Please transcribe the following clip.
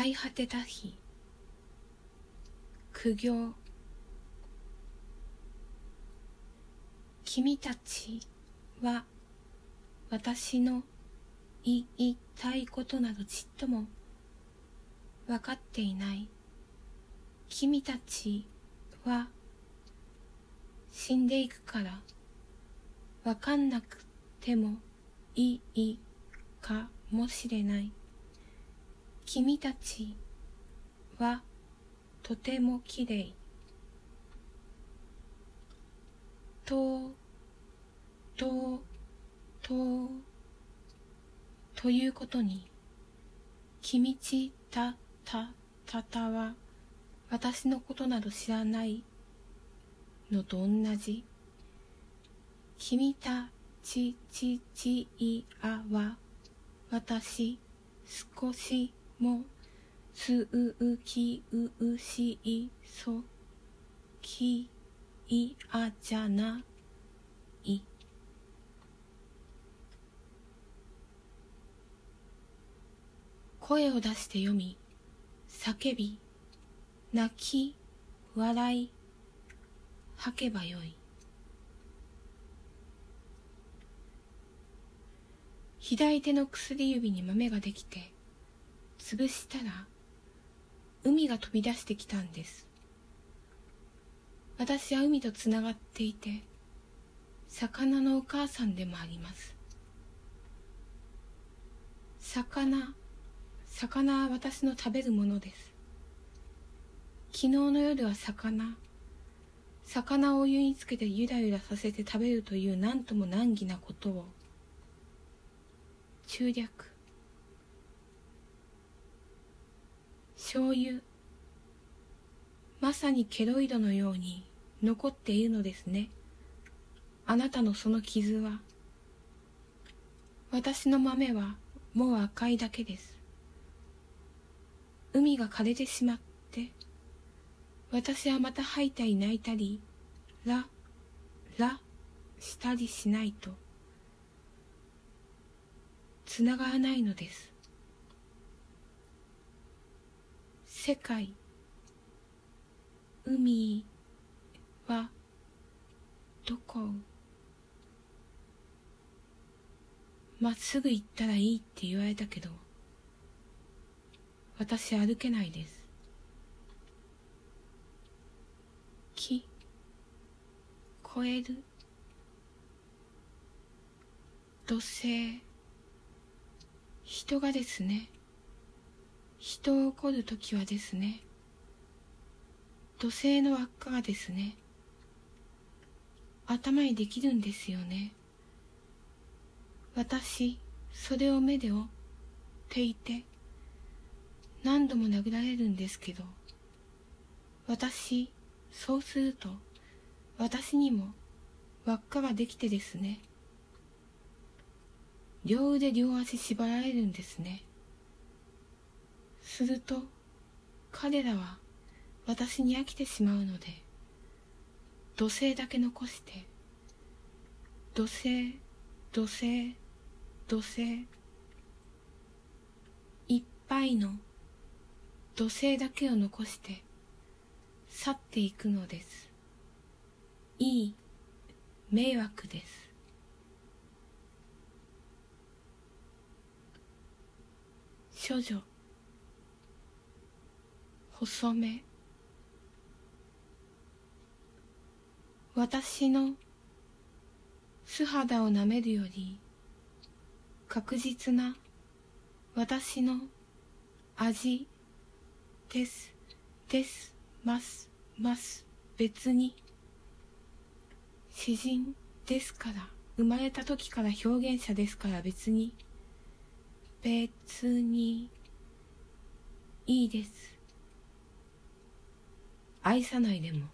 最果てた日。苦行。君たちは私の言いたいことなどちっとも分かっていない。君たちは死んでいくから。分かんなくてもいいかもしれない。君たちはとてもきれいとととということに君ちたたたたは私のことなど知らないのと同じ。君たちちちいあは私少しもすうきうしいそきいあじゃない。声を出して読み叫び泣き笑い吐けばよい。左手の薬指に豆ができて潰したら海が飛び出してきたんです。私は海とつながっていて魚のお母さんでもあります。魚魚は私の食べるものです。昨日の夜は魚魚をお湯につけてゆらゆらさせて食べるという何とも難儀なことを。中略。醤油。まさにケロイドのように残っているのですね。あなたのその傷は。私の豆はもう赤いだけです。海が枯れてしまって私はまた吐いたり泣いたりららしたりしないとつながらないのです。世界。海はどこ？まっすぐ行ったらいいって言われたけど私歩けないです。木越える。土星。人がですね。人を怒る時はですね土星の輪っかがですね頭にできるんですよね。私それを目で追っていて何度も殴られるんですけど私そうすると私にも輪っかができてですね両腕両足縛られるんですね。すると彼らは私に飽きてしまうので土星だけ残して土星土星土星いっぱいの土星だけを残して去っていくのです。いい迷惑です。処女。細め。私の素肌をなめるより確実な私の味ですですますます別に。詩人ですから生まれた時から表現者ですから別に。別に。いいです。愛さないでも。